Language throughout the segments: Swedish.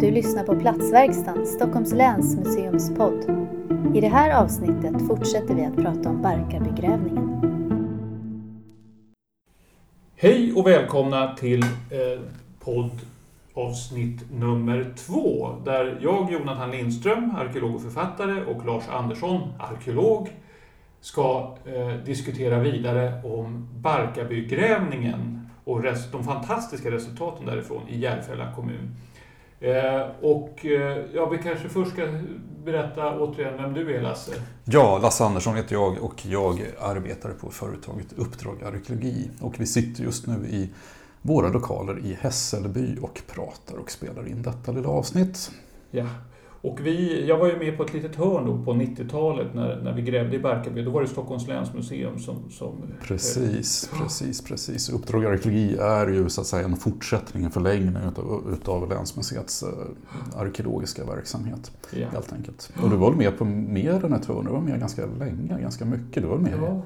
Du lyssnar på Platsverkstan, Stockholms läns museumspodd. I det här avsnittet fortsätter vi att prata om Barkarbygrävningen. Hej och välkomna till eh, poddavsnitt nummer två. Där jag, Jonathan Lindström, arkeolog och författare, och Lars Andersson, arkeolog, ska eh, diskutera vidare om Barkarbygrävningen och de fantastiska resultaten därifrån i Järfälla kommun. Eh, och eh, ja, vi kanske först ska berätta återigen vem du är Lasse. Ja, Lasse Andersson heter jag och jag arbetar på företaget Uppdrag Arkeologi. Och vi sitter just nu i våra lokaler i Hässelby och pratar och spelar in detta lilla avsnitt. Ja. Och vi, jag var ju med på ett litet hörn då på 90-talet när, när vi grävde i Barkarby. Då var det Stockholms läns museum som... som Precis, precis, precis. Uppdrag Arkeologi är ju så att säga en fortsättning, en förlängning utav, utav Länsmuseets eh, arkeologiska verksamhet. Ja. Helt enkelt. Och du var med på mer än ett hörn, du var med ganska länge, ganska mycket. Du var med Ja,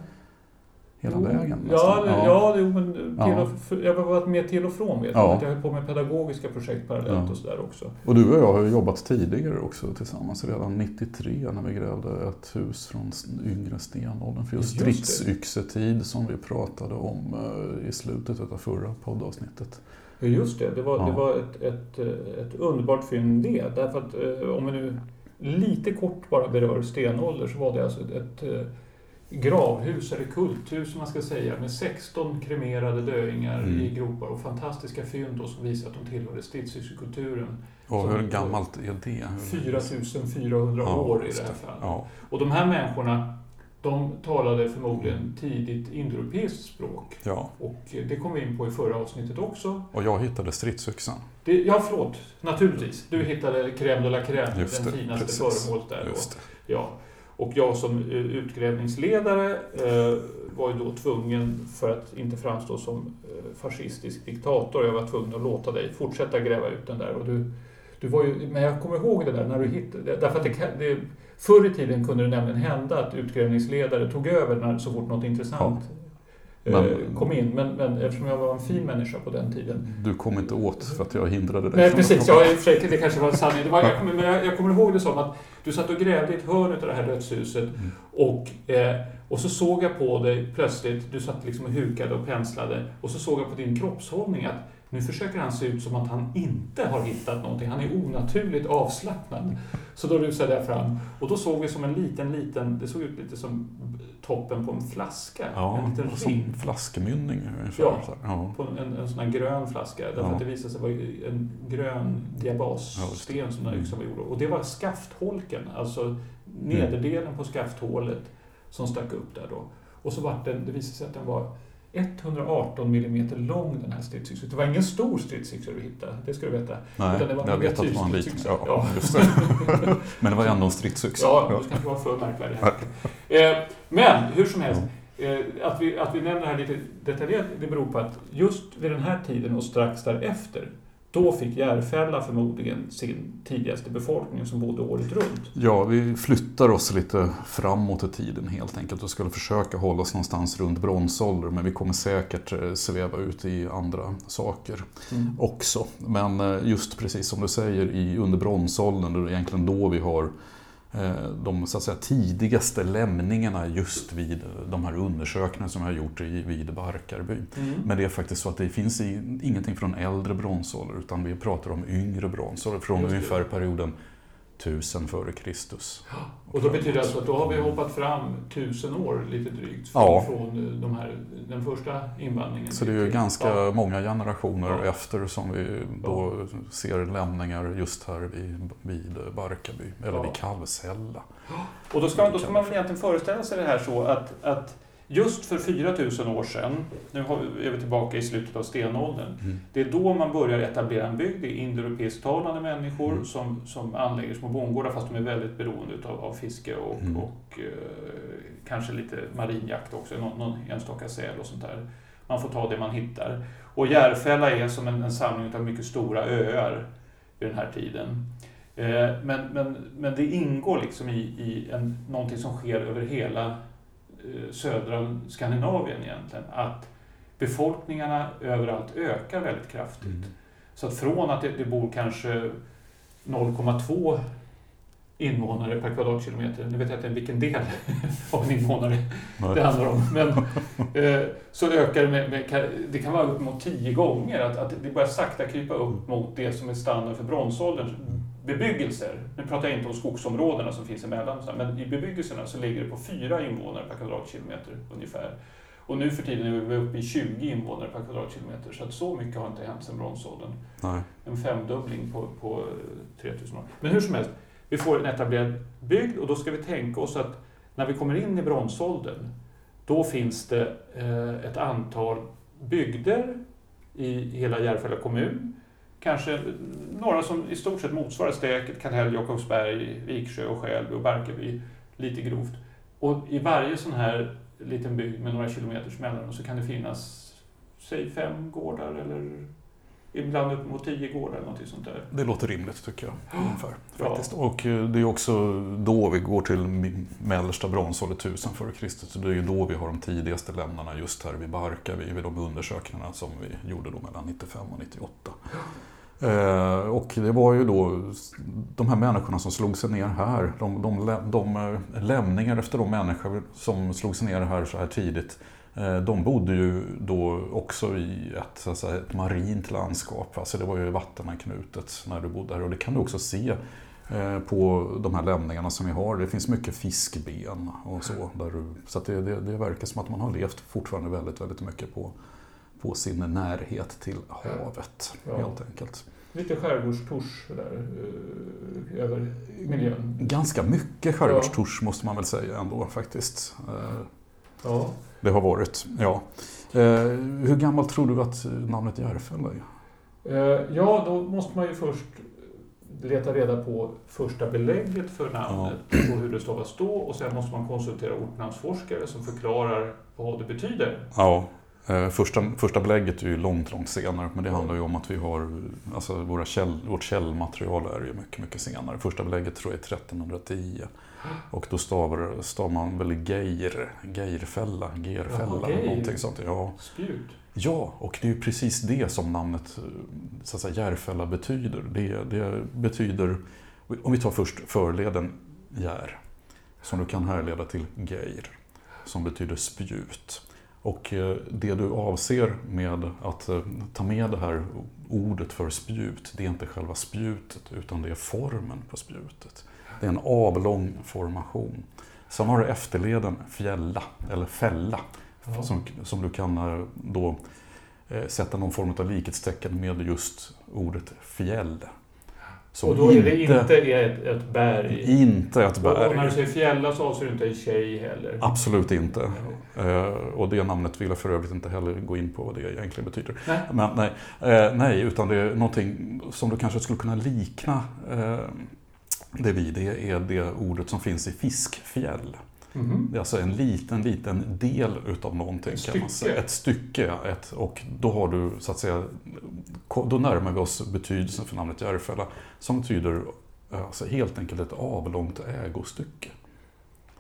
hela jo, vägen. Ja, nästan. ja. jo, men till Ja. och, jag har varit med till och från vet Ja. jag. Jag höll på med pedagogiska projekt parallellt Ja. och sådär också. Och du och jag har ju jobbat tidigare också tillsammans, redan 93 när vi grävde ett hus från yngre stenåldern. För just Just stridsyxetid som vi pratade om eh, i slutet av förra poddavsnittet. Ja, just det. Det var, Ja. det var ett, ett, eh, ett underbart fynd det. Därför att eh, om vi nu lite kort bara berör stenålder så var det alltså ett, ett gravhus eller kulthus som man ska säga med 16 kremerade döingar Mm. i gropar och fantastiska fynd som visar att de tillhörde stridsyxekulturen. Och hur gammalt är det? Hur- 4400 Ja, år i det här fallet. Ja, Och de här människorna, de talade förmodligen tidigt indoeuropeiskt språk. ja. Och det kom vi in på i förra avsnittet också. Och jag hittade stridsyxan. Det, ja, förlåt. Naturligtvis. Du hittade crème de la crème, den det, finaste precis. föremålet där. Just det. Ja. Och jag som eh, utgrävningsledare eh, var ju då tvungen, för att inte framstå som eh, fascistisk diktator, jag var tvungen att låta dig fortsätta gräva ut den där. Och du, du var ju, men jag kommer ihåg det där när du hittade, därför att det, det, förr i tiden kunde det nämligen hända att utgrävningsledare tog över när, så fort något intressant men- kom in. Men, men eftersom jag var en fin människa på den tiden Du kom inte åt för att jag hindrade dig. Nej, precis. Ja, i och för sig, det kanske var en sanning. Det var, jag, kommer, men jag, jag kommer ihåg det som att du satt och grävde i ett hörn av det här dödshuset Mm. och, eh, och så såg jag på dig plötsligt, du satt liksom och hukade och penslade och så såg jag på din kroppshållning att nu försöker han se ut som att han inte har hittat någonting. Han är onaturligt avslappnad. Så då rusade jag fram och då såg vi som en liten, liten, det såg ut lite som toppen på en flaska. Ja, en liten ring. flaskmynning ungefär. Ja. ja. På en, en sån här grön flaska. Därför Ja. att det visade sig vara en grön diabassten som den här yxan var gjord. Och det var skaftholken, alltså nederdelen på skafthålet som stack upp där då. Och så var den, det visade sig att den var 118 millimeter lång den här stridsyxan. Det var ingen stor stridsyxa du hittade, det ska du veta. Nej, Utan det var jag vet att det var en liten. Ja, Ja. Just det. Men det var ändå en stridsyxa. Ja, det ska inte vara för märkvärdigt. här. Eh, Men hur som helst, eh, att vi, att vi nämner det här lite detaljerat, det beror på att just vid den här tiden och strax därefter, då fick Järfälla förmodligen sin tidigaste befolkning som bodde året runt. Ja, vi flyttar oss lite framåt i tiden helt enkelt och skulle försöka hålla oss någonstans runt bronsålder men vi kommer säkert eh, sväva ut i andra saker också. Men eh, just precis som du säger i, under bronsåldern, det är egentligen då vi har de så att säga, tidigaste lämningarna just vid de här undersökningarna som vi har gjort i, vid Barkarby. Mm. Men det är faktiskt så att det finns ingenting från äldre bronsålder utan vi pratar om yngre bronsålder från ungefär perioden 1000 före Kristus. Och då betyder det alltså att då har vi hoppat fram tusen år lite drygt från, Ja. från eh, de här, den första invandringen. Så det är ju ganska Ja. många generationer Ja. efter som vi då ser lämningar just här vid, vid Barkarby, eller vid Kalvshälla. Och då ska, då ska man väl egentligen föreställa sig det här så att, att just för 4000 år sedan, nu har vi- är vi tillbaka i slutet av stenåldern, Mm. det är då man börjar etablera en bygd. Det är indoeuropeiskt-talande människor Mm. som, som anlägger små bondgårdar fast de är väldigt beroende utav, av fiske och, Mm. och eh, kanske lite marinjakt också, någon, någon enstaka säl och sånt där. Man får ta det man hittar. Och Järfälla är som en, en samling av mycket stora öar vid den här tiden. Eh, men, men, men det ingår liksom i, i en, någonting som sker över hela södra Skandinavien egentligen. Att befolkningarna överallt ökar väldigt kraftigt. Mm. Så att från att det, det bor kanske 0,2 invånare per kvadratkilometer. Nu vet jag inte vilken del av en invånare Nej. det handlar om. Men eh, så ökar det med, med, det kan vara upp mot tio gånger. Att, att det börjar sakta krypa upp mot det som är standard för bronsålderns bebyggelser. Nu pratar jag inte om skogsområdena som finns emellan, men i bebyggelserna så ligger det på fyra invånare per kvadratkilometer ungefär. Och nu för tiden är vi uppe i 20 invånare per kvadratkilometer, så att så mycket har inte hänt sedan bronsåldern. Nej. En femdubbling på, på 3000 år. Men hur som helst, vi får en etablerad bygd och då ska vi tänka oss att när vi kommer in i bronsåldern, då finns det eh, ett antal bygder i hela Järfälla kommun. Kanske några som i stort sett motsvarar Stäket, Kallhäll, Jakobsberg, Viksjö och Skälby och Barkarby, lite grovt. Och i varje sån här liten bygd med några kilometers mellanrum så kan det finnas, säg fem gårdar eller ibland upp mot tio gårdar eller något sånt där. Det låter rimligt tycker jag. Ungefär, Ja. faktiskt. Och eh, det är också då vi går till mellersta bronsåldern 1000 f.Kr. Så det är ju då vi har de tidigaste lämnarna just här vid Barkarby, vid de undersökningarna som vi gjorde då mellan 95 och 98. Eh, och det var ju då de här människorna som slog sig ner här, de, de, de eh, lämningar efter de människor som slog sig ner här så här tidigt, de bodde ju då också i ett, säga, ett marint landskap. Alltså det var ju vattenanknutet när du bodde här och det kan du också se eh, på de här lämningarna som vi har. Det finns mycket fiskben och så. Där du, så det, det, det verkar som att man har levt fortfarande väldigt, väldigt mycket på, på sin närhet till havet Ja. helt enkelt. Lite skärgårdstors där, eh, över miljön. Ganska mycket skärgårdstors måste man väl säga ändå faktiskt. Eh, Ja. Det har varit, ja. Eh, Hur gammalt tror du att namnet Järfälla är? Eh, ja, då måste man ju först leta reda på första belägget för namnet och hur det stavas då och sen måste man konsultera ortnamnsforskare som förklarar vad det betyder. Ja, eh, första, första belägget är ju långt, långt senare. Men det handlar ju om att vi har, alltså våra käll, vårt källmaterial är ju mycket, mycket senare. Första belägget tror jag är 1310. Och då stavar, stavar man väl Geir, Geirfälla, Gerfälla, Jaha, Geir. någonting sånt. Ja. Spjut. ja, och det är ju precis det som namnet så att säga, Järfälla betyder. Det, det betyder, om vi tar först förleden Jär, som du kan härleda till Geir, som betyder spjut. Och eh, det du avser med att eh, ta med det här ordet för spjut, det är inte själva spjutet utan det är formen på spjutet. Det är en avlång formation. Sen har du efterleden fjälla, eller fälla, Ja. som, som du kan eh, då eh, sätta någon form av likhetstecken med just ordet fjäll. Som Och då är det inte ett, ett berg. inte ett Och när du berg. säger fjälla så avser du inte en tjej heller. Absolut inte. Eh, Och det namnet vill jag för övrigt inte heller gå in på vad det egentligen betyder. Nej. Men nej, eh, nej, utan det är någonting som du kanske skulle kunna likna eh, det vid. Det är det ordet som finns i fiskfjäll. Mhm. Det är alltså en liten, liten del utav någonting Ett kan man stycke. säga. Ett stycke. Ett, och då har du så att säga, då närmar vi oss betydelsen för namnet Järfälla som betyder alltså, helt enkelt ett avlångt ägostycke.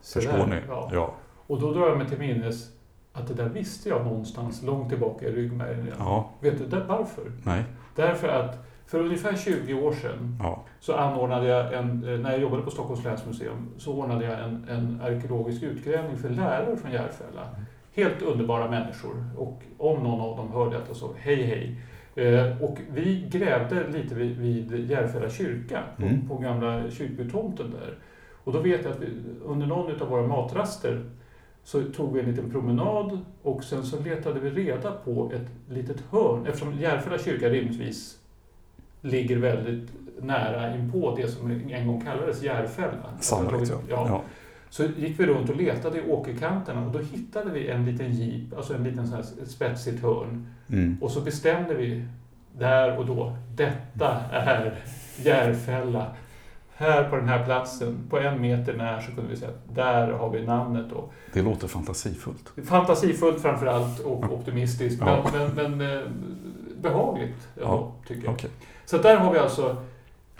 Så Förstår där, ni? Ja. Ja. Och då drar jag mig till minnes att det där visste jag någonstans långt tillbaka i ryggmärgen ja. Vet du där, varför? Nej. Därför att för ungefär 20 år sedan Ja. så anordnade jag en, eh, när jag jobbade på Stockholms länsmuseum, så ordnade jag en, en arkeologisk utgrävning för lärare från Järfälla. Helt underbara människor och om någon av dem hörde detta så hej hej. Eh, och vi grävde lite vid, vid Järfälla kyrka, på, Mm. på gamla kyrkbytomten där. Och då vet jag att vi, under någon av våra matraster så tog vi en liten promenad och sen så letade vi reda på ett litet hörn, eftersom Järfälla kyrka rimligtvis ligger väldigt nära inpå det som en gång kallades Järfälla. Sannolikt ja. ja. Så gick vi runt och letade i åkerkanterna och då hittade vi en liten jeep, alltså en liten sån här spetsigt hörn. Mm. Och så bestämde vi där och då, detta är Järfälla. Här på den här platsen, på en meter när så kunde vi säga att där har vi namnet då. Det låter fantasifullt. Fantasifullt framför allt och optimistiskt, Ja. men, men, men eh, behagligt Ja, tycker jag. Okej. Så där har vi alltså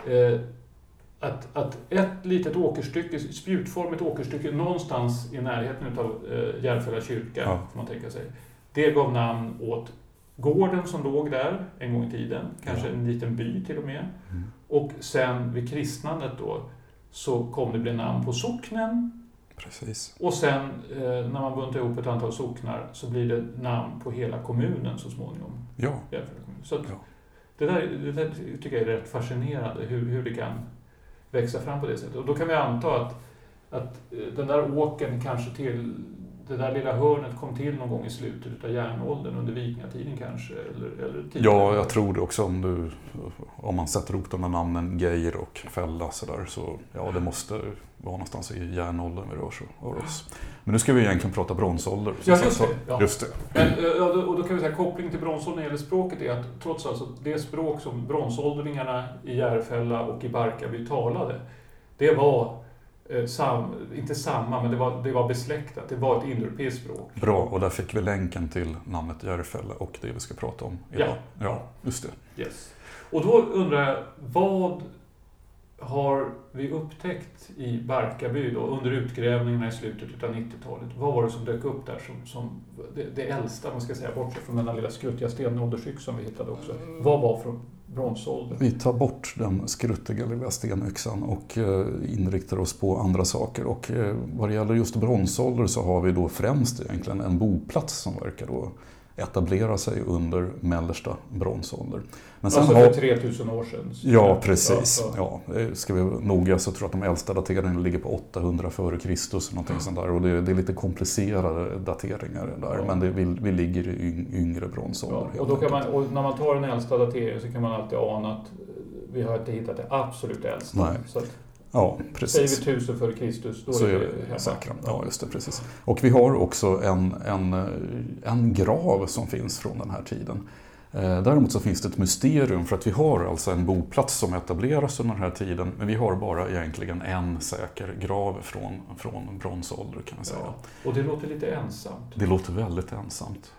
eh, att, att ett litet åkerstycke, spjutformigt åkerstycke någonstans i närheten av eh, Järfälla kyrka, Ja. får man tänka sig. Det gav namn åt gården som låg där en gång i tiden, kanske Ja. en liten by till och med. Mm. Och sen vid kristnandet då så kom det bli namn på socknen Precis. och sen eh, när man buntar ihop ett antal socknar så blir det namn på hela kommunen så småningom. Ja. Så att Ja det, där, det där tycker jag är rätt fascinerande hur, hur det kan växa fram på det sättet. Och då kan vi anta att, att eh, den där åken kanske till det där lilla hörnet kom till någon gång i slutet av järnåldern, under vikingatiden kanske? Eller, eller tidigare. ja, jag tror det också om, du, om man sätter ihop de här namnen Geir och Fälla så där, så ja, det måste vara någonstans i järnåldern vi rör, oss. Men nu ska vi egentligen prata bronsålder. Ja, just det. Ja. Just det. Men, eh, och då kan vi säga kopplingen till bronsåldern när det gäller språket är att trots alltså det språk som bronsåldringarna i Järfälla och i Barkarby talade, det var sam, inte samma, men det var, det var besläktat. Det var ett indoeuropeiskt språk. Bra, och där fick vi länken till namnet Järfälla och det vi ska prata om idag. Ja. ja just det. Yes. Och då undrar jag, vad har vi upptäckt i Barkarby då, under utgrävningarna i slutet av 90-talet? Vad var det som dök upp där som, som det, det äldsta, man ska säga, bortsett från den där lilla skruttiga stenåldersyx som vi hittade också. Vad var från bronsåldern? Vi tar bort den skruttiga lilla stenyxan och eh, inriktar oss på andra saker. Och eh, vad det gäller just bronsålder så har vi då främst egentligen en boplats som verkar då etablera sig under mellersta bronsålder. Men sen alltså har... för 3000 år sedan? Ja, precis. Ja, Ja, ska vi vara noga så tror jag att de äldsta dateringarna ligger på 800 före Kristus. Någonting sånt där. Och det, det är lite komplicerade dateringar där. Ja. Men det, vi, vi ligger i yng- yngre bronsålder. Ja, och, då kan man, och när man tar den äldsta dateringen så kan man alltid ana att vi har inte hittat det absolut äldsta. Nej, Så att, Ja, säger precis. vi 1000 före Kristus, då så är vi hemma. säkra. Ja, just det, precis. Och vi har också en, en, eh, en grav som finns från den här tiden. Eh, Däremot så finns det ett mysterium för att vi har alltså en boplats som etableras under den här tiden men vi har bara egentligen en säker grav från, från bronsålder kan man säga. Ja, och det låter lite ensamt. Det låter väldigt ensamt.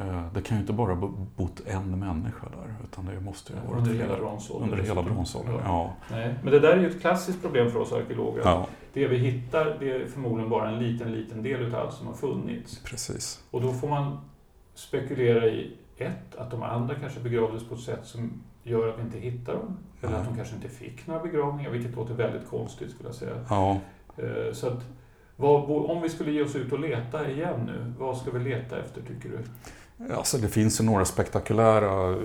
Eh, Det kan ju inte bara bo- bott en människa där utan det måste ju ha varit Under hela bronsåldern. Under hela bronsåldern, Ja. Nej, men det där är ju ett klassiskt problem för oss arkeologer. ja. Det vi hittar, det är förmodligen bara en liten, liten del utav allt som har funnits. Precis. Och då får man spekulera i ett, att de andra kanske begravdes på ett sätt som gör att vi inte hittar dem. Eller att Nej. de kanske inte fick några begravningar, vilket låter väldigt konstigt skulle jag säga. Ja, Eh, Så att, vad, om vi skulle ge oss ut och leta igen nu, vad ska vi leta efter tycker du? Alltså det finns ju några spektakulära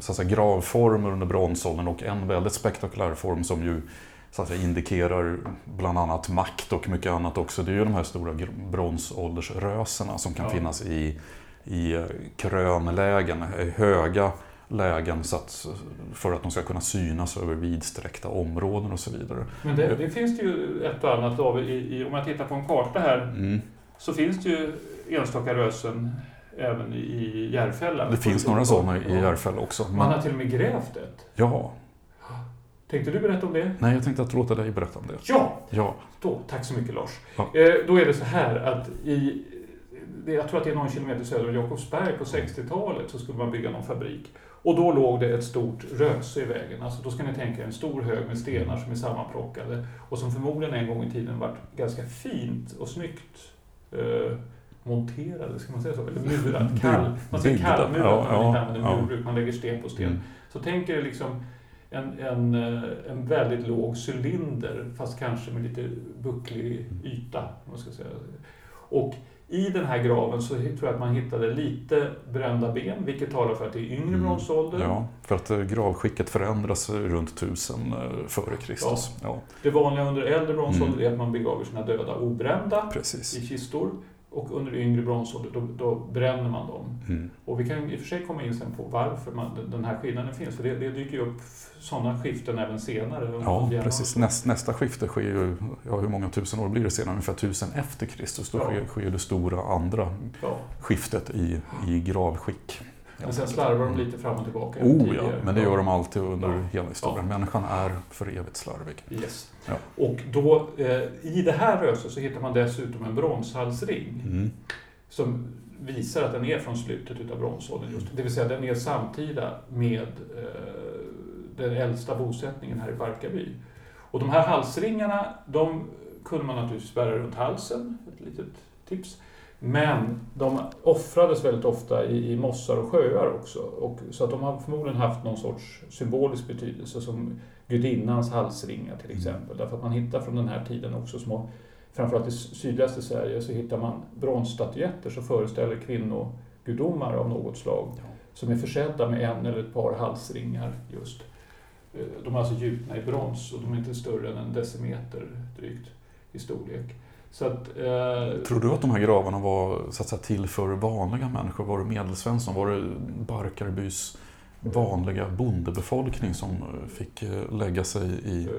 så säga, gravformer under bronsåldern och en väldigt spektakulär form som ju så säga, indikerar bland annat makt och mycket annat också. Det är ju de här stora bronsåldersrösena som kan Ja. finnas i, i eh, krönlägen, eh, höga lägen så att, för att de ska kunna synas över vidsträckta områden och så vidare. Men det, det finns det ju ett och annat av. I, i, om jag tittar på en karta här Mm. så finns det ju enstaka rösen även i, Järfälla. Det finns några sådana i. Järfälla också. Man har Men, till och med grävt ett. ja, Tänkte du berätta om det? nej jag tänkte att låta dig berätta om det. Ja! Ja, Då, tack så mycket Lars. Ja. Eh, då är det så här att i, jag tror att det är någon kilometer söder om Jakobsberg på 60-talet så skulle man bygga någon fabrik. Och då låg det ett stort röse i vägen. Alltså då ska ni tänka en stor hög med stenar som är sammanplockade och som förmodligen en gång i tiden varit ganska fint och snyggt eh, monterade, ska man säga så? Eller murat, kall. Man säger kallmurat Ja, när man inte ja, använder ja. murbruk, man lägger sten på sten. Mm. Så tänk er liksom en, en, eh, en väldigt låg cylinder fast kanske med lite bucklig yta. Man ska säga. Och i den här graven så tror jag att man hittade lite brända ben, vilket talar för att det är yngre Mm. bronsålder. Ja, för att eh, gravskicket förändras runt 1000 eh, före Kristus. Ja. Det vanliga under äldre bronsålder Mm. är att man begraver sina döda obrända precis. i kistor. Och under yngre bronsålder då, då bränner man dem. Mm. Och vi kan i och för sig komma in sen på varför man, den här skillnaden finns. För det, det dyker ju upp sådana skiften även senare. Ja, precis. Näst, nästa skifte sker ju, ja, hur många tusen år blir det senare? Ungefär tusen efter Kristus. Då Ja. sker, sker det stora andra Ja. skiftet i, i gravskick. Men sen slarvar de lite fram och tillbaka. Oh ja, men det gör de alltid under Ja. hela historien. Människan är för evigt slarvig. Yes. Ja. Och då, eh, i det här röset så hittar man dessutom en bronshalsring Mm. som visar att den är från slutet utav bronsåldern. Just. Det vill säga den är samtida med eh, den äldsta bosättningen här i Barkarby. Och de här halsringarna, de kunde man naturligtvis bära runt halsen, ett litet tips. Men de offrades väldigt ofta i, i mossar och sjöar också. Och, så att de har förmodligen haft någon sorts symbolisk betydelse som gudinnans halsringar till exempel. Därför att man hittar från den här tiden också små, framförallt i sydligaste Sverige, så hittar man bronsstatyetter som föreställer kvinnogudomar av något slag. Som är försedda med en eller ett par halsringar just. Eh, de är alltså gjutna i brons och de är inte större än en decimeter drygt i storlek. Att, eh, Tror du att de här gravarna var så att säga, till för vanliga människor? Var det medelsvensson? Var det Barkarbys vanliga bondebefolkning som fick eh, lägga sig i eh,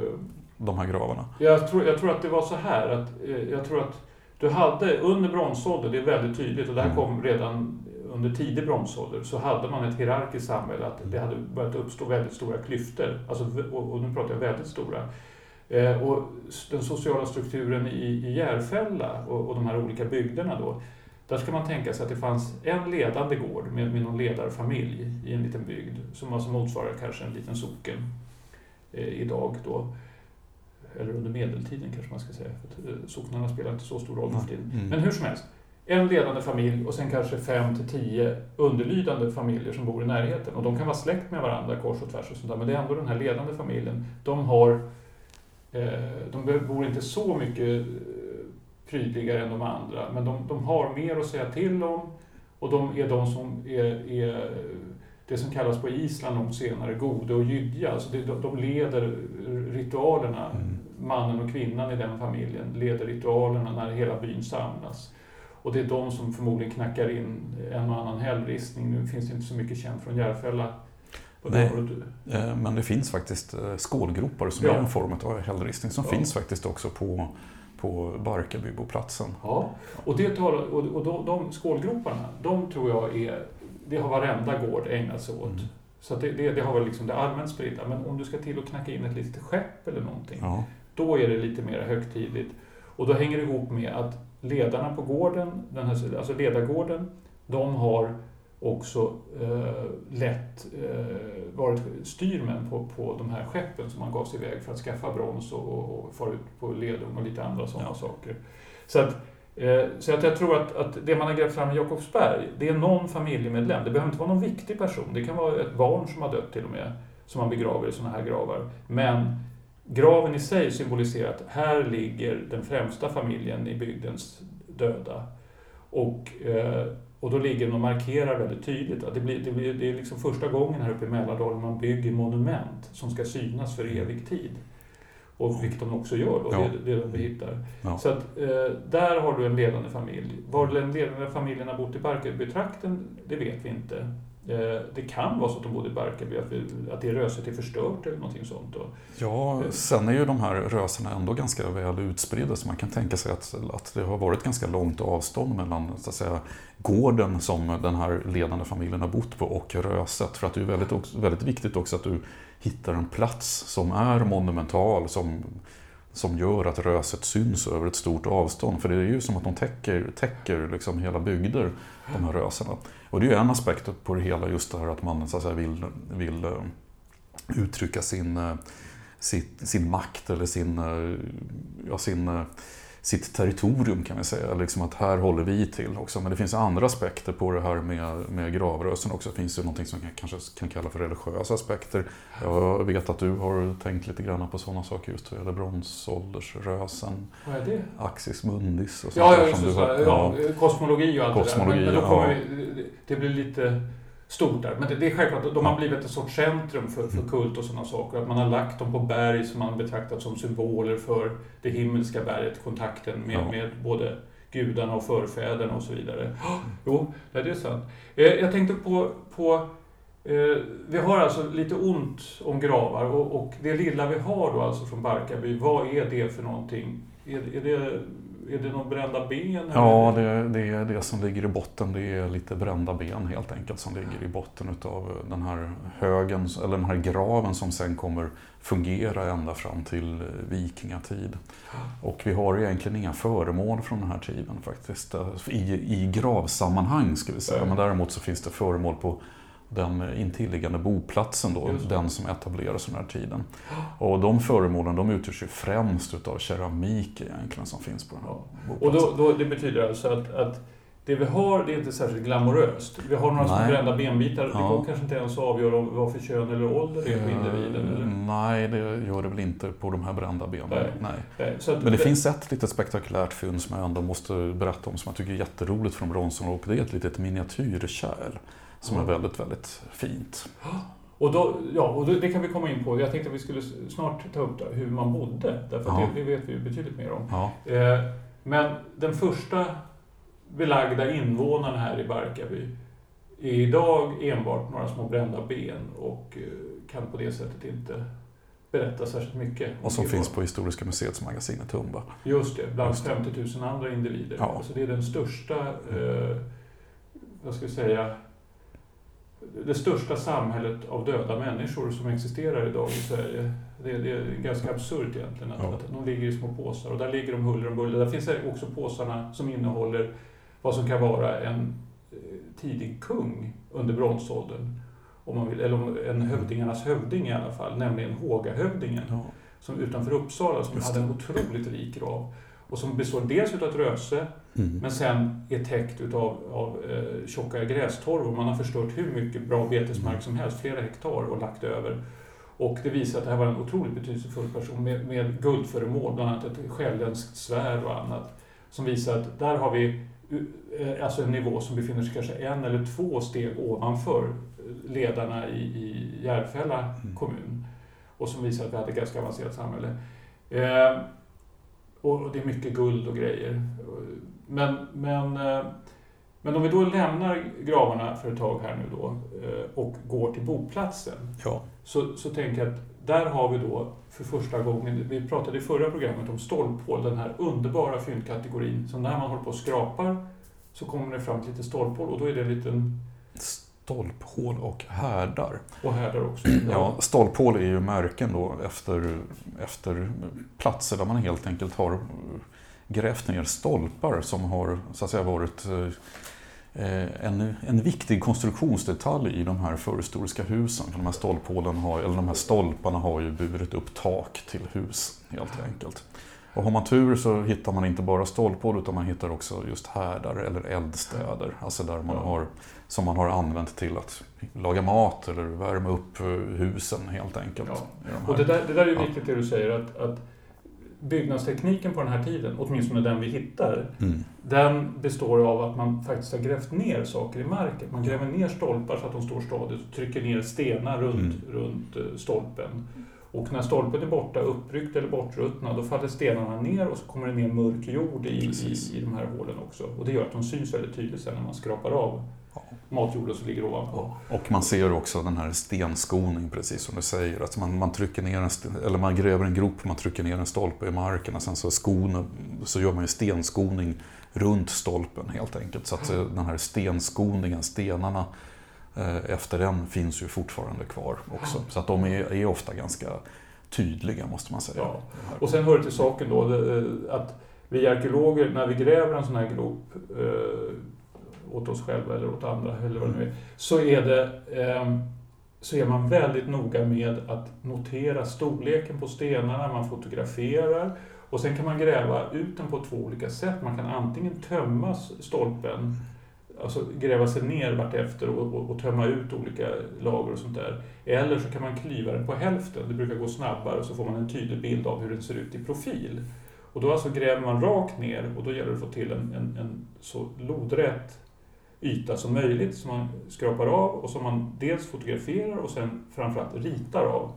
de här gravarna? Jag tror, jag tror att det var så här att eh, jag tror att du hade under bronsåldern, det är väldigt tydligt och det här mm. kom redan under tidig bronsålder, så hade man ett hierarkiskt samhälle, att det hade börjat uppstå väldigt stora klyftor. Alltså, och nu pratar jag väldigt stora. Eh, och den sociala strukturen i, i Järfälla och, och de här olika bygderna då, där ska man tänka sig att det fanns en ledande gård med, med någon ledarfamilj i en liten bygd som alltså motsvarar kanske en liten socken eh, idag då. Eller under medeltiden kanske man ska säga, för att, eh, socknarna spelar inte så stor roll för tiden. Mm. Men hur som helst, en ledande familj och sen kanske fem till tio underlydande familjer som bor i närheten. Och de kan vara släkt med varandra kors och tvärs och sånt där, men det är ändå den här ledande familjen. De har de bor inte så mycket eh, prydligare än de andra, men de, de har mer att säga till om och de är de som är, är det som kallas på Island långt senare gode och gydja. Alltså det, de leder ritualerna, mm. mannen och kvinnan i den familjen leder ritualerna när hela byn samlas. Och det är de som förmodligen knackar in en och annan hällristning. Nu finns det inte så mycket känt från Järfälla Nej, eh, men det finns faktiskt eh, skålgropar som ja. är en form av hällristning som ja. finns faktiskt också på, på Barkarbyboplatsen. Ja, och, det tar, och, och de, de skålgroparna, de tror jag är, det har varenda gård ägnat sig åt. Mm. Så det, det, det, har väl liksom det allmänt spridda. Men om du ska till och knacka in ett litet skepp eller någonting, ja. då är det lite mer högtidligt. Och då hänger det ihop med att ledarna på gården, den här, alltså ledargården, de har också eh, lätt eh, varit styrmän på, på de här skeppen som man gav sig iväg för att skaffa brons och, och, och fara ut på ledung och lite andra sådana ja. saker. Så, att, eh, så att jag tror att, att det man har grävt fram i Jakobsberg, det är någon familjemedlem. Det behöver inte vara någon viktig person. Det kan vara ett barn som har dött till och med, som man begraver i sådana här gravar. Men graven i sig symboliserar att här ligger den främsta familjen i bygdens döda. Och eh, och då ligger den och markerar väldigt tydligt. Att det, blir, det, blir, det är liksom första gången här uppe i Mälardalen man bygger monument som ska synas för evig tid. Och vilket de också gör då, ja. det, det de hittar. Ja. Så att, eh, där har du en ledande familj. Var den ledande familjen har bott i Barkarbytrakten, det vet vi inte. Eh, det kan vara så att de bodde i Barkarby, att, vi, att det röset är förstört eller någonting sånt. Ja, sen är ju de här rösena ändå ganska väl utspridda så man kan tänka sig att, att det har varit ganska långt avstånd mellan så att säga, gården som den här ledande familjen har bott på och röset. För att det är väldigt, väldigt viktigt också att du hittar en plats som är monumental, som som gör att röset syns över ett stort avstånd. För det är ju som att de täcker, täcker liksom hela bygder, de här rösena. Och det är ju en aspekt på det hela, just det här att man så att säga, vill, vill eh, uttrycka sin, eh, sin, sin makt eller sin, eh, ja, sin sitt territorium kan vi säga. Liksom att här håller vi till också. Men det finns andra aspekter på det här med, med gravrösen också. Det finns ju någonting som man kanske kan kalla för religiösa aspekter. Jag vet att du har tänkt lite grann på sådana saker just vad gäller bronsåldersrösen. Vad är det? Axis mundis och sånt Ja, ja, just det. Ja, ja, kosmologi och allt kosmologi, det där. Men, men då kommer ja. vi, det blir lite stort där. Men det, det är självklart, de har blivit ett sorts centrum för, för kult och sådana saker. Att man har lagt dem på berg som man betraktat som symboler för det himmelska berget, kontakten med, ja. med både gudarna och förfäderna och så vidare. Jo, det är sant. Eh, jag tänkte på, på eh, vi har alltså lite ont om gravar och, och, det lilla vi har då alltså från Barkarby, vad är det för någonting? Är, är det är det några brända ben? Ja, det, det, är det som ligger i botten. Det är lite brända ben helt enkelt som ligger i botten utav den här högen, eller den här graven som sen kommer fungera ända fram till vikingatid. Och vi har egentligen inga föremål från den här tiden faktiskt. I, i gravsammanhang ska vi säga. Men däremot så finns det föremål på den intilliggande boplatsen då, den som etableras under den här tiden. Och de föremålen de utgörs ju främst utav keramik egentligen som finns på den här boplatsen. Och då, då, det betyder alltså att, att det vi har det är inte särskilt glamoröst. Vi har några små Nej. brända benbitar. Det Ja. går kanske inte ens att avgöra om vad för kön eller ålder det är på individen. Eh, Eller? Nej, det gör det väl inte på de här brända benen. Nej. Nej. Att Men det finns ett litet spektakulärt fynd som jag ändå måste berätta om som jag tycker är jätteroligt från bronsåldern och det är ett litet miniatyrkärl som är väldigt, väldigt fint. Och, då, ja, och det, kan vi komma in på. Jag tänkte att vi skulle snart ta upp hur man bodde. Därför Ja. det, det vet vi ju betydligt mer om. Ja, Eh, men den första belagda invånaren här i Barkarby är idag enbart några små brända ben och eh, kan på det sättet inte berätta särskilt mycket. och som finns på Historiska museets magasin i Tumba. Just det, bland Just det. 50 000 andra individer. Ja. Alltså det är den största, eh, vad ska vi säga, det största samhället av döda människor som existerar idag i Sverige. Det, det är ganska absurt egentligen att, Ja. att de ligger i små påsar och där ligger de huller om buller. Där finns också påsarna som innehåller vad som kan vara en eh, tidig kung under bronsåldern. Om man vill, eller en hövdingarnas hövding i alla fall, nämligen Hågahövdingen Ja. som utanför Uppsala som hade en otroligt rik grav. Och som består dels utav ett röse, Mm. men sen är täckt utav av, eh, tjocka grästorvor. Man har förstört hur mycket bra betesmark som helst, flera hektar, och lagt över. Och det visar att det här var en otroligt betydelsefull person med, med guldföremål, bland annat ett själländskt svärd och annat. Som visar att där har vi eh, alltså en nivå som befinner sig kanske en eller två steg ovanför eh, ledarna i, i Järfälla Mm. kommun. Och som visar att vi hade ett ganska avancerat samhälle. Eh, och det är mycket guld och grejer. Men, men, eh, men om vi då lämnar gravarna för ett tag här nu då eh, och går till boplatsen. Ja. Så, så tänker jag att där har vi då för första gången, vi pratade i förra programmet om stolphål, den här underbara fyndkategorin. Så när man håller på och skrapar så kommer det fram till lite stolphål och då är det en liten, Stolphål och härdar. och här där också. Ja, stolphål är ju märken då efter, efter platser där man helt enkelt har eh, grävt ner stolpar som har så att säga varit eh, en, en viktig konstruktionsdetalj i de här förhistoriska husen. För de här stolphålen har, eller de här stolparna har ju burit upp tak till hus helt enkelt. Och har man tur så hittar man inte bara stolphål utan man hittar också just härdar eller eldstäder. Alltså där man har, som man har använt till att laga mat eller värma upp eh, husen helt enkelt. Ja. de. Och det där, det där är ju viktigt det du säger att, att byggnadstekniken på den här tiden, åtminstone den vi hittar, Mm. Den består av att man faktiskt har grävt ner saker i marken. Man gräver ner stolpar så att de står stadigt och trycker ner stenar runt, Mm. runt eh, stolpen. Och när stolpen är borta, uppryckt eller bortruttnad, då faller stenarna ner och så kommer det ner mörk jord i, i, i de här hålen också. Och det gör att de syns väldigt tydligt sen när man skrapar av Ja. matjorden som ligger ovanpå. Ja. Och man ser också den här stenskoning, precis som du säger. Att man, man, trycker ner en, eller man gräver en grop, man trycker ner en stolpe i marken och sen så, skon, så gör man ju stenskoning runt stolpen helt enkelt. Så att den här stenskoningen, stenarna efter den finns ju fortfarande kvar också. Så att de är, är ofta ganska tydliga måste man säga. Ja. Och sen hör det till saken då eh, att vi arkeologer, när vi gräver en sån här grop eh, åt oss själva eller åt andra, eller vad det nu är, så är, det, eh, så är man väldigt noga med att notera storleken på stenarna, man fotograferar och sen kan man gräva ut den på två olika sätt. Man kan antingen tömma stolpen, alltså gräva sig ner vartefter och, och, och tömma ut olika lager och sånt där. Eller så kan man klyva den på hälften, det brukar gå snabbare, så får man en tydlig bild av hur den ser ut i profil. Och då alltså gräver man rakt ner och då gäller det att få till en, en, en så lodrätt yta som möjligt som man skrapar av och som man dels fotograferar och sen framförallt ritar av.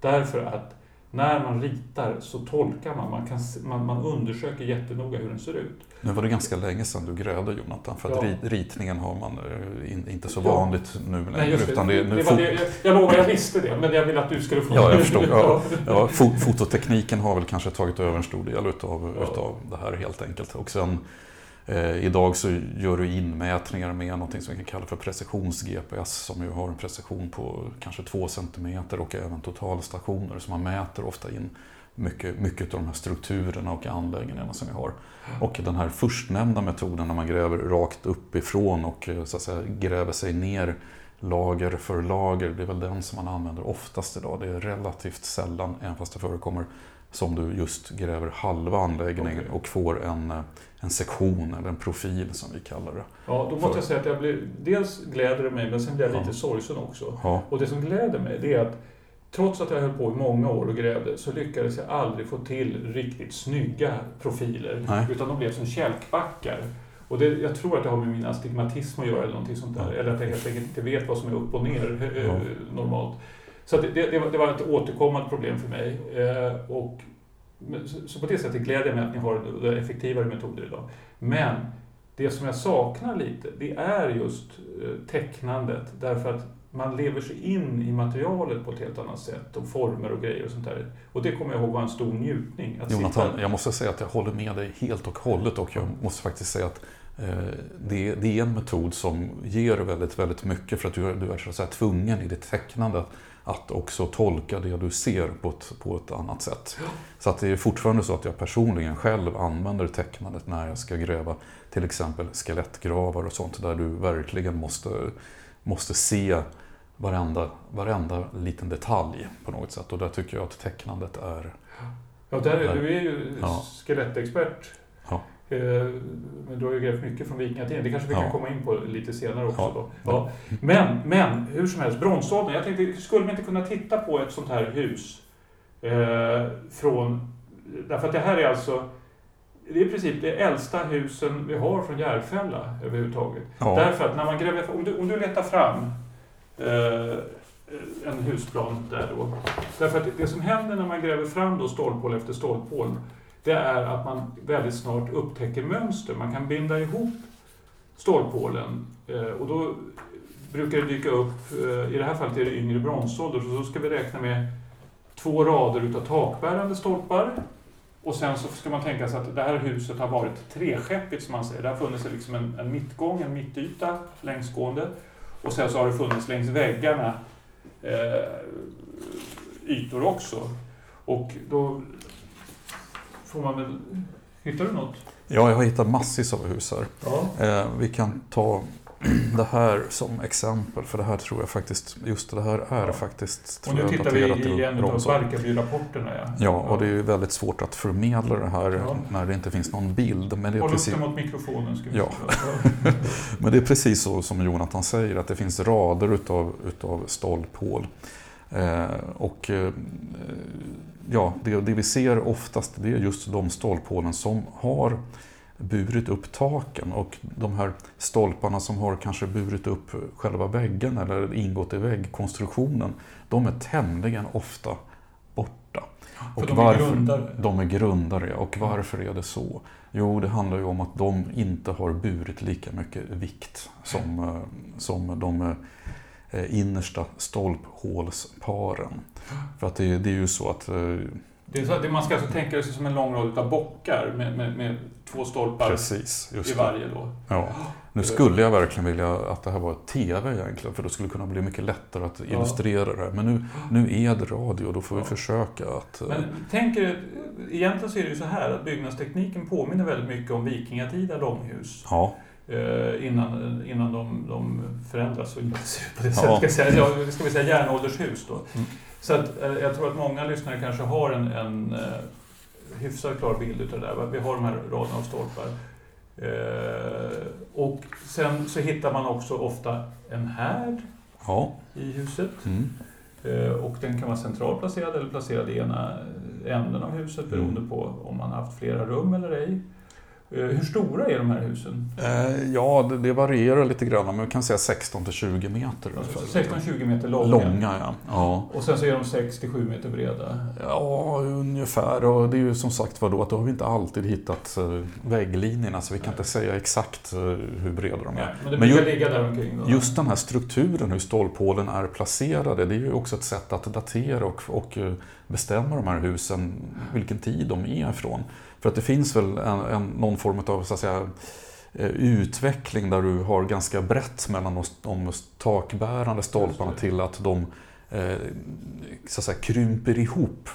Därför att när man ritar så tolkar man, man, kan, man, man undersöker jättenoga hur den ser ut. Nu var det ganska länge sedan du grävde Jonathan, för att Ja. ritningen har man eh, in, inte så vanligt nu längre. Nej, just det. utan det, det, nu var det jag, jag lovar, jag visste det, men jag vill att du skulle få... Ja, jag förstod. Ja. Ja, fo- fototekniken har väl kanske tagit över en stor del utav, Ja. utav det här helt enkelt. Och sen eh, idag så gör du inmätningar med något som vi kan kalla för precisions-GPS som ju har en precision på kanske två centimeter och även totalstationer. Så man mäter ofta in mycket, mycket av de här strukturerna och anläggningarna som vi har. Och den här förstnämnda metoden när man gräver rakt uppifrån och eh, så att säga, gräver sig ner lager för lager, det är väl den som man använder oftast idag. Det är relativt sällan, även fast det förekommer, som du just gräver halva anläggningen Okej. och får en, eh, en sektion eller en profil som vi kallar det. Ja, då måste jag säga att jag blir, dels gläder det mig, men sen blir jag lite Ja. sorgsen också. Ja, Och det som gläder mig, det är att trots att jag höll på i många år och grävde, så lyckades jag aldrig få till riktigt snygga profiler. Nej. Utan de blev som kälkbackar. Och det, jag tror att det har med min astigmatism att göra eller någonting sånt där. Eller att jag helt enkelt inte vet vad som är upp och ner eh, Ja. normalt. Så det, det, det, var, ett återkommande problem för mig. Eh, och, så, på det sättet gläder jag mig att ni har effektivare metoder idag. Men det som jag saknar lite, det är just eh, tecknandet. Därför att man lever sig in i materialet på ett helt annat sätt. Och former och grejer och sånt där. Och det kommer jag ihåg var en stor njutning. Att Jonathan, sitta- jag måste säga att jag håller med dig helt och hållet och jag måste faktiskt säga att eh, det, det är en metod som ger väldigt, väldigt mycket för att du, du är så att säga tvungen i ditt tecknande att också tolka det du ser på ett, på ett annat sätt. Så att det är fortfarande så att jag personligen själv använder tecknandet när jag ska gräva till exempel skelettgravar och sånt där du verkligen måste, måste se varenda, varenda liten detalj på något sätt. Och där tycker jag att tecknandet är Ja, där är, du är ju Ja. skelettexpert. Eh, Men du har ju grävt mycket från vikingatiden. Det kanske vi kan Ja. komma in på lite senare också. Ja. Då. Ja. Men, men, hur som helst, bronsåldern. Jag tänkte, skulle man inte kunna titta på ett sånt här hus? Eh, från, därför att det här är alltså det är i princip det äldsta husen vi har från Järfälla överhuvudtaget. Ja. Därför att när man gräver, om du, om du letar fram eh, en husplan där då. Därför att det som händer när man gräver fram då stolphål efter stolphål, det är att man väldigt snart upptäcker mönster. Man kan binda ihop stolphålen eh, och då brukar det dyka upp, eh, i det här fallet är det yngre bronsålder, så då ska vi räkna med två rader utav takbärande stolpar. Och sen så ska man tänka sig att det här huset har varit treskeppigt som man säger. Det har funnits liksom en, en mittgång, en mittyta längsgående. Och sen så har det funnits längs väggarna eh, ytor också. Och då får man väl... Hittar du något? Ja, jag har hittat massvis av hus här. Ja. Eh, vi kan ta det här som exempel, för det här tror jag faktiskt, just det här är Ja. faktiskt Och nu tittar vi i en av. Barkarby-rapporterna. Ja. Ja, och det är ju väldigt svårt att förmedla det här Ja. när det inte finns någon bild. Men det är Håll upp precis, det mot mikrofonen. Ska vi Ja. Men det är precis så som Jonathan säger, att det finns rader utav, utav stolphål. Eh, och eh, ja, det, det vi ser oftast det är just de stolphålen som har burit upp taken och de här stolparna som har kanske burit upp själva väggen eller ingått i väggkonstruktionen, de är tämligen ofta borta. För de är grundare. De är grundare, och varför är det så? Jo, det handlar ju om att de inte har burit lika mycket vikt som, eh, som de innersta stolphålsparen. För att det, det är ju så att eh, Det så, det, man ska alltså tänka sig som en lång rad av bockar med, med, med två stolpar Precis, i det. varje då. Ja. Nu skulle jag verkligen vilja att det här var TV egentligen, för det skulle kunna bli mycket lättare att Ja. illustrera det här. Men nu, nu är det radio och då får vi Ja. försöka att... eh, Men tänk er, egentligen så är det ju så här att byggnadstekniken påminner väldigt mycket om vikingatida långhus. Ja, Eh, innan, innan de, de förändras och inte ser ut på det Ja. sättet. Ska, säga, ja, ska vi säga järnåldershus då. Mm. Så att, eh, jag tror att många lyssnare kanske har en, en eh, hyfsat klar bild utav det där. Vi har de här raderna av stolpar. Eh, och sen så hittar man också ofta en härd ja. i huset. Mm. Eh, Och den kan vara centralplacerad eller placerad i ena änden av huset beroende Mm. på om man har haft flera rum eller ej. Eh, Hur stora är de här husen? Eh, ja, det, varierar lite grann, men vi kan säga 16 till 20 meter Alltså ungefär. 16-20 meter långa. Långa, ja. ja. Och sen så är de 6-7 meter breda. Ja, ungefär. Och det är ju som sagt var då att då har vi inte alltid hittat eh, vägglinjerna, så vi kan Nej. inte säga exakt hur breda de är. Nej, men det Men ju- ligga där omkring. Då. Just den här strukturen, hur stolphålen är placerade, det är ju också ett sätt att datera och, och bestämma de här husen, vilken tid de är ifrån. För att det finns väl en, en, någon form av så att säga, eh, utveckling där du har ganska brett mellan de, de takbärande stolparna till att de eh, så att säga, krymper ihop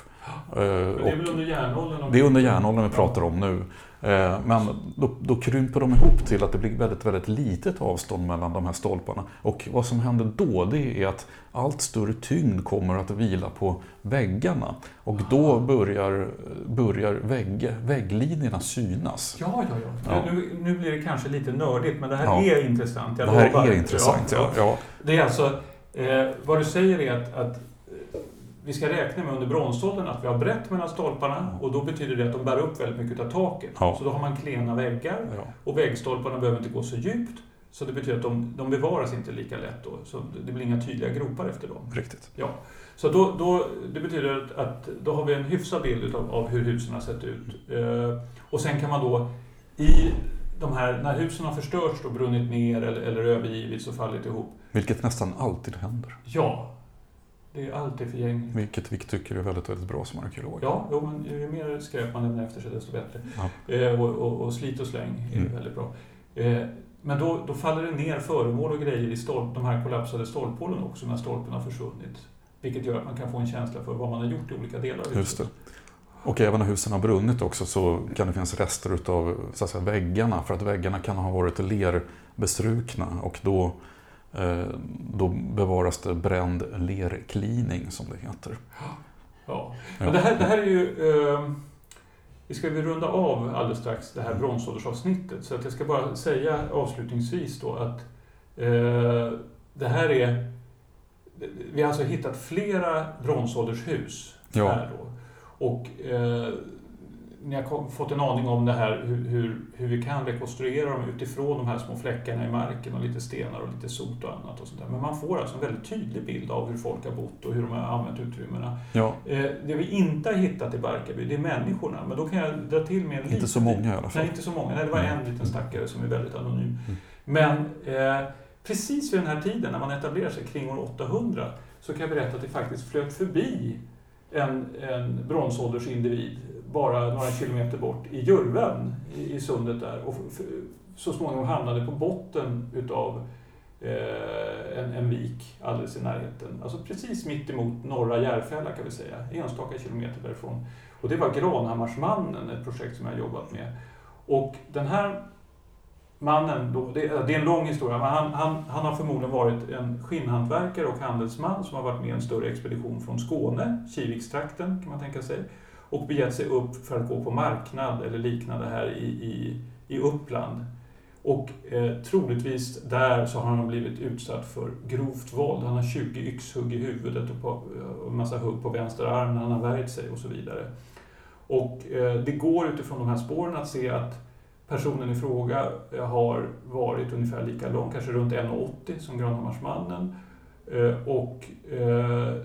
det är väl under järnåldern? Det är under järnåldern vi pratar om nu. Eh, men då, då, krymper de ihop till att det blir väldigt, väldigt litet avstånd mellan de här stolparna. Och vad som händer då det är att allt större tyngd kommer att vila på väggarna. Och då börjar, börjar vägg, vägglinjerna synas. Ja, ja, ja. ja. Nu, nu, blir det kanske lite nördigt, men det här ja. är intressant. Det här lovar. är intressant, ja. ja. Det är alltså, eh, vad du säger är att, att vi ska räkna med under bronsåldern att vi har brett mellan stolparna och då betyder det att de bär upp väldigt mycket av taket. Ja. Så då har man klena väggar ja. och väggstolparna behöver inte gå så djupt. Så det betyder att de, de bevaras inte lika lätt då. Så det blir inga tydliga gropar efter dem. Riktigt. Ja. Så då, då, det betyder att då har vi en hyfsad bild av, av hur husen har sett ut. Eh, och sen kan man då i de här, när husen har förstörts och brunnit ner eller, eller övergivits och fallit ihop. Vilket nästan alltid händer. Ja, det är alltid förgängligt. Vilket vi tycker är väldigt, väldigt bra som arkeolog. Ja, jo, men ju mer skräp man lämnar efter sig desto bättre. Ja. Eh, och, och, och, slit och släng är mm. väldigt bra. Eh, men då, då faller det ner föremål och grejer i stolp, de här kollapsade stolphålen också när stolpen har försvunnit. Vilket gör att man kan få en känsla för vad man har gjort i olika delar av huset. Och även när husen har brunnit också så kan det finnas rester utav så att säga, väggarna för att väggarna kan ha varit lerbestrukna och då då bevaras det bränd lerklining som det heter. Ja, ja. Det, här, det här är ju... Eh, vi ska väl runda av alldeles strax det här bronsåldersavsnittet. Så att jag ska bara säga avslutningsvis då att eh, det här är... Vi har alltså hittat flera bronsåldershus ja. här då. Och eh, ni har fått en aning om det här hur, hur, hur, vi kan rekonstruera dem utifrån de här små fläckarna i marken och lite stenar och lite sot och annat. Och sånt där. Men man får alltså en väldigt tydlig bild av hur folk har bott och hur de har använt utrymmena. Ja. Eh, det vi inte har hittat i Barkarby, det är människorna. Men då kan jag dra till med en Inte lite, så många i alla fall. Nej, inte så många. Nej, det var en liten stackare som är väldigt anonym. Mm. Men eh, precis vid den här tiden, när man etablerar sig kring år 800, så kan jag berätta att det faktiskt flöt förbi en, en bronsåldersindivid bara några kilometer bort i Djurven i, i sundet där och så småningom hamnade på botten utav eh, en, en vik alldeles i närheten. Alltså precis mitt emot norra Järfälla kan vi säga, enstaka kilometer därifrån. Och det var Granhammarsmannen, ett projekt som jag jobbat med. Och den här mannen, då, det, det, är en lång historia, men han, han, han, har förmodligen varit en skinnhantverkare och handelsman som har varit med i en större expedition från Skåne, Kivikstrakten kan man tänka sig och begett sig upp för att gå på marknad eller liknande här i, i, i Uppland. Och eh, troligtvis där så har han blivit utsatt för grovt våld. Han har 20 yxhugg i huvudet och, på, och en massa hugg på vänster arm när han har värjt sig och så vidare. Och eh, det går utifrån de här spåren att se att personen i fråga har varit ungefär lika lång, kanske runt 1,80 som Granhammarsmannen. Eh, och eh,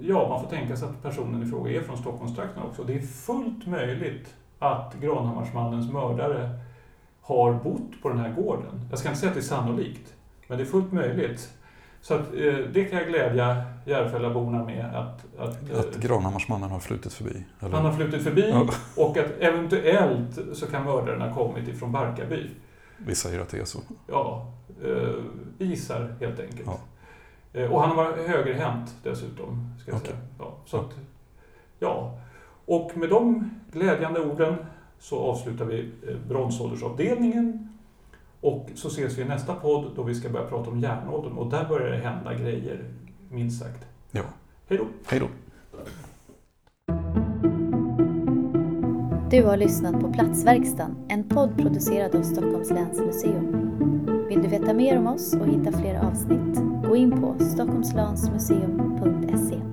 ja, man får tänka sig att personen i fråga är från Stockholmstrakten också. Det är fullt möjligt att Granhammarsmannens mördare har bott på den här gården. Jag ska inte säga att det är sannolikt, men det är fullt möjligt. Så att, eh, det kan jag glädja Järfällaborna med. Att, att, eh, att Granhammarsmannen har flutit förbi? Eller? Han har flutit förbi ja. och att eventuellt så kan mördaren ha kommit ifrån Barkarby. Vi säger att det är så. Ja, eh, vi gissar helt enkelt. Ja. Eh, och han var högerhänt dessutom. Ska jag okay. säga. Ja, så att, ja. Och med de glädjande orden så avslutar vi eh, bronsåldersavdelningen. Och så ses vi i nästa podd då vi ska börja prata om järnåldern. Och där börjar det hända grejer, minst sagt. Ja. Hej då. Hej då. Du har lyssnat på Platsverkstan, en podd producerad av Stockholms läns museum. Vill du veta mer om oss och hitta fler avsnitt? Gå in på stockholmslansmuseum.se